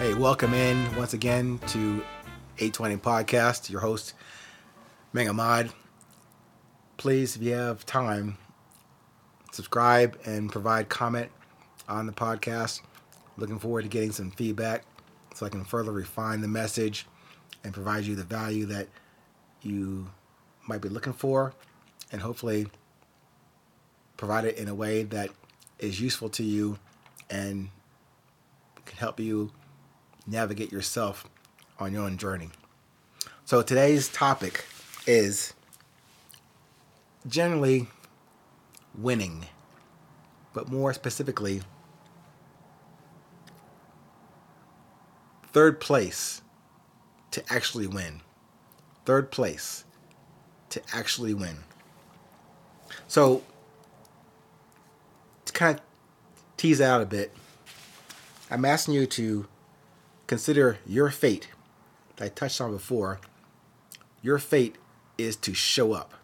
Hey, welcome in once again to 820 Podcast. Your host, Megamod. Please, if you have time, subscribe and provide comment on the podcast. Looking forward to getting some feedback so I can further refine the message and provide you the value that you might be looking for and hopefully provide it in a way that is useful to you and can help you navigate yourself on your own journey. So today's topic is generally winning, but more specifically, third place to actually win. Third place to actually win. So, to kind of tease out a bit, I'm asking you to consider your fate. That I touched on before. Your fate is to show up.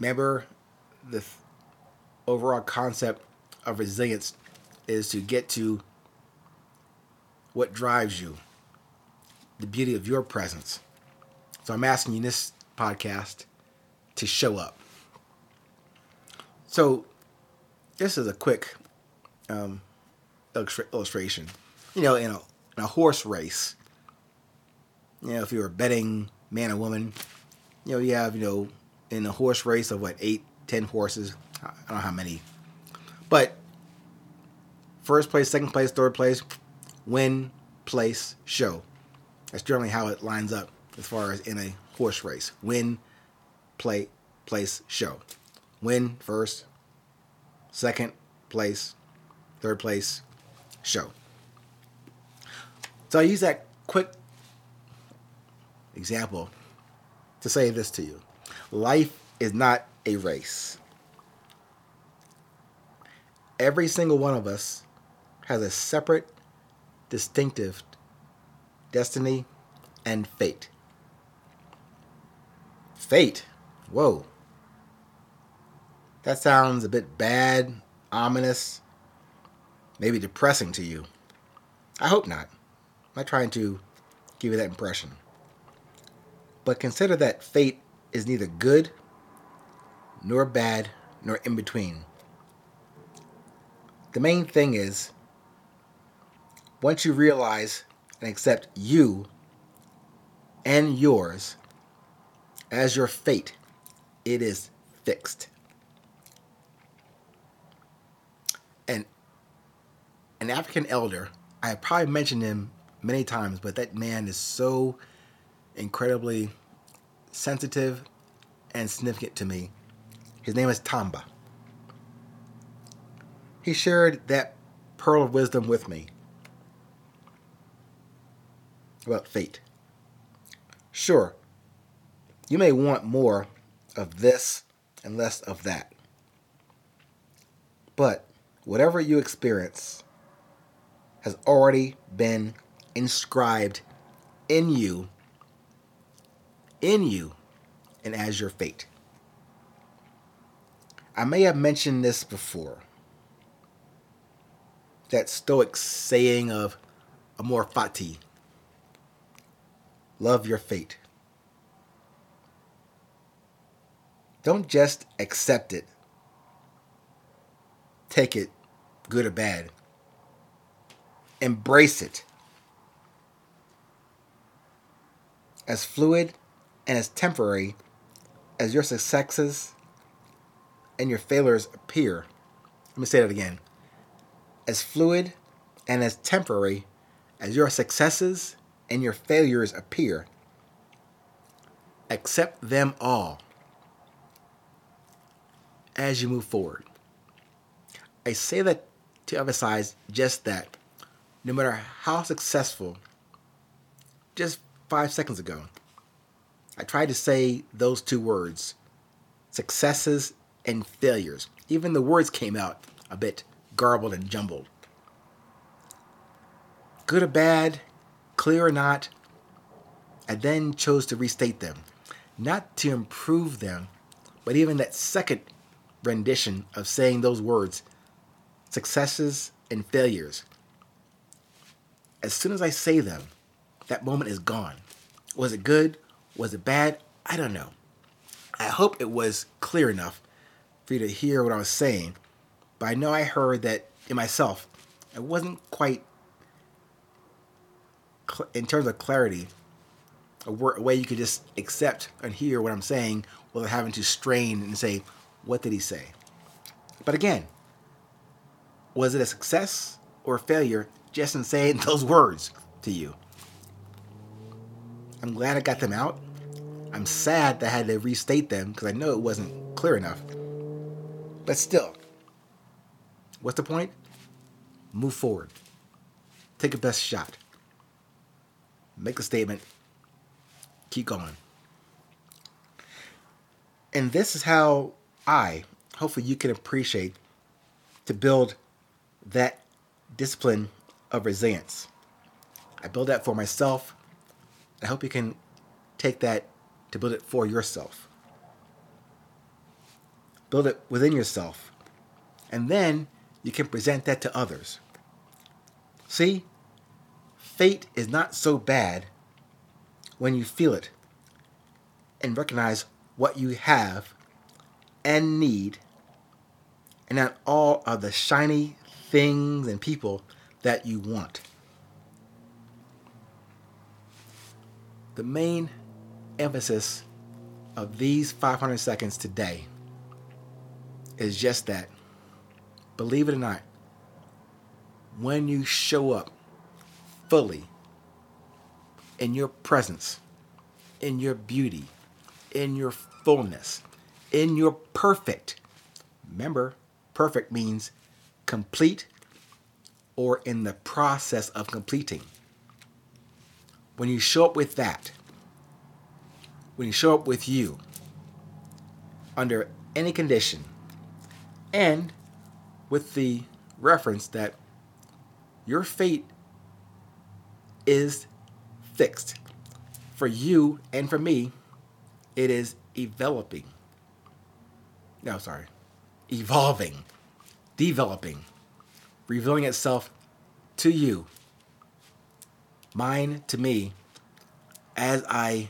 Remember, the overall concept of resilience is to get to what drives you, the beauty of your presence. So I'm asking you in this podcast to show up. So this is a quick um, illustration. You know, in a, in a horse race, you know, if you're a betting man or woman, you know, you have, you know, in a horse race of what, eight, ten horses, I don't know how many. But first place, second place, third place, win, place, show. That's generally how it lines up as far as in a horse race. Win, play, place, show. Win first, second place, third place, show. So I use that quick example to say this to you. Life is not a race. Every single one of us has a separate, distinctive destiny and fate. Fate? Whoa. That sounds a bit bad, ominous, maybe depressing to you. I hope not. I'm not trying to give you that impression. But consider that fate is neither good nor bad nor in between. The main thing is once you realize and accept you and yours as your fate, it is fixed. And an African elder, I probably mentioned him many times, but that man is so incredibly sensitive and significant to me. His name is Tamba. He shared that pearl of wisdom with me about fate. Sure, you may want more of this and less of that. But whatever you experience has already been inscribed in you, in you, and as your fate. I may have mentioned this before. That Stoic saying of amor fati, love your fate. Don't just accept it, take it, good or bad. Embrace it. As fluid and as temporary as your successes and your failures appear. Let me say that again. As fluid and as temporary as your successes and your failures appear, accept them all as you move forward. I say that to emphasize just that no matter how successful, just five seconds ago, I tried to say those two words successes and failures. Even the words came out a bit garbled and jumbled. Good or bad, clear or not, I then chose to restate them, not to improve them, but even that second rendition of saying those words, successes and failures, as soon as I say them, that moment is gone. Was it good? Was it bad? I don't know. I hope it was clear enough for you to hear what I was saying, but I know I heard that in myself, I wasn't quite, cl- in terms of clarity, a, wor- a way you could just accept and hear what I'm saying without having to strain and say, what did he say? But again, was it a success or a failure just in saying those words to you? I'm glad I got them out. I'm sad that I had to restate them because I know it wasn't clear enough. But still, what's the point? Move forward. Take a best shot. Make a statement. Keep going. And this is how I, hopefully, you can appreciate to build that discipline of resilience. I build that for myself. I hope you can take that to build it for yourself. Build it within yourself. And then you can present that to others. See, fate is not so bad when you feel it and recognize what you have and need, and not all of the shiny things and people that you want. The main emphasis of these 500 seconds today is just that. Believe it or not, when you show up fully in your presence, in your beauty, in your fullness, in your perfect, remember, perfect means complete or in the process of completing. When you show up with that, when you show up with you under any condition, and with the reference that your fate is fixed. For you and for me, it is developing. No, sorry. Evolving, developing, revealing itself to you, mine to me, as I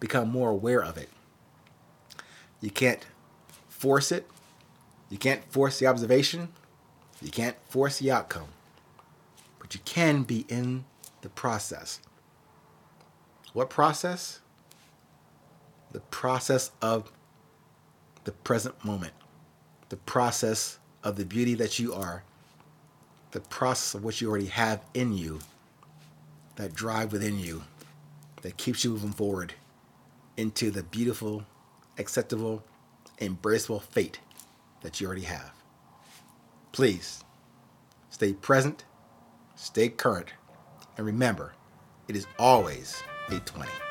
become more aware of it. You can't force it. You can't force the observation. You can't force the outcome. But you can be in the process. What process? The process of the present moment, the process of the beauty that you are, the process of what you already have in you, that drive within you that keeps you moving forward into the beautiful, acceptable, embraceable fate that you already have. Please stay present, stay current, and remember, it is always 820.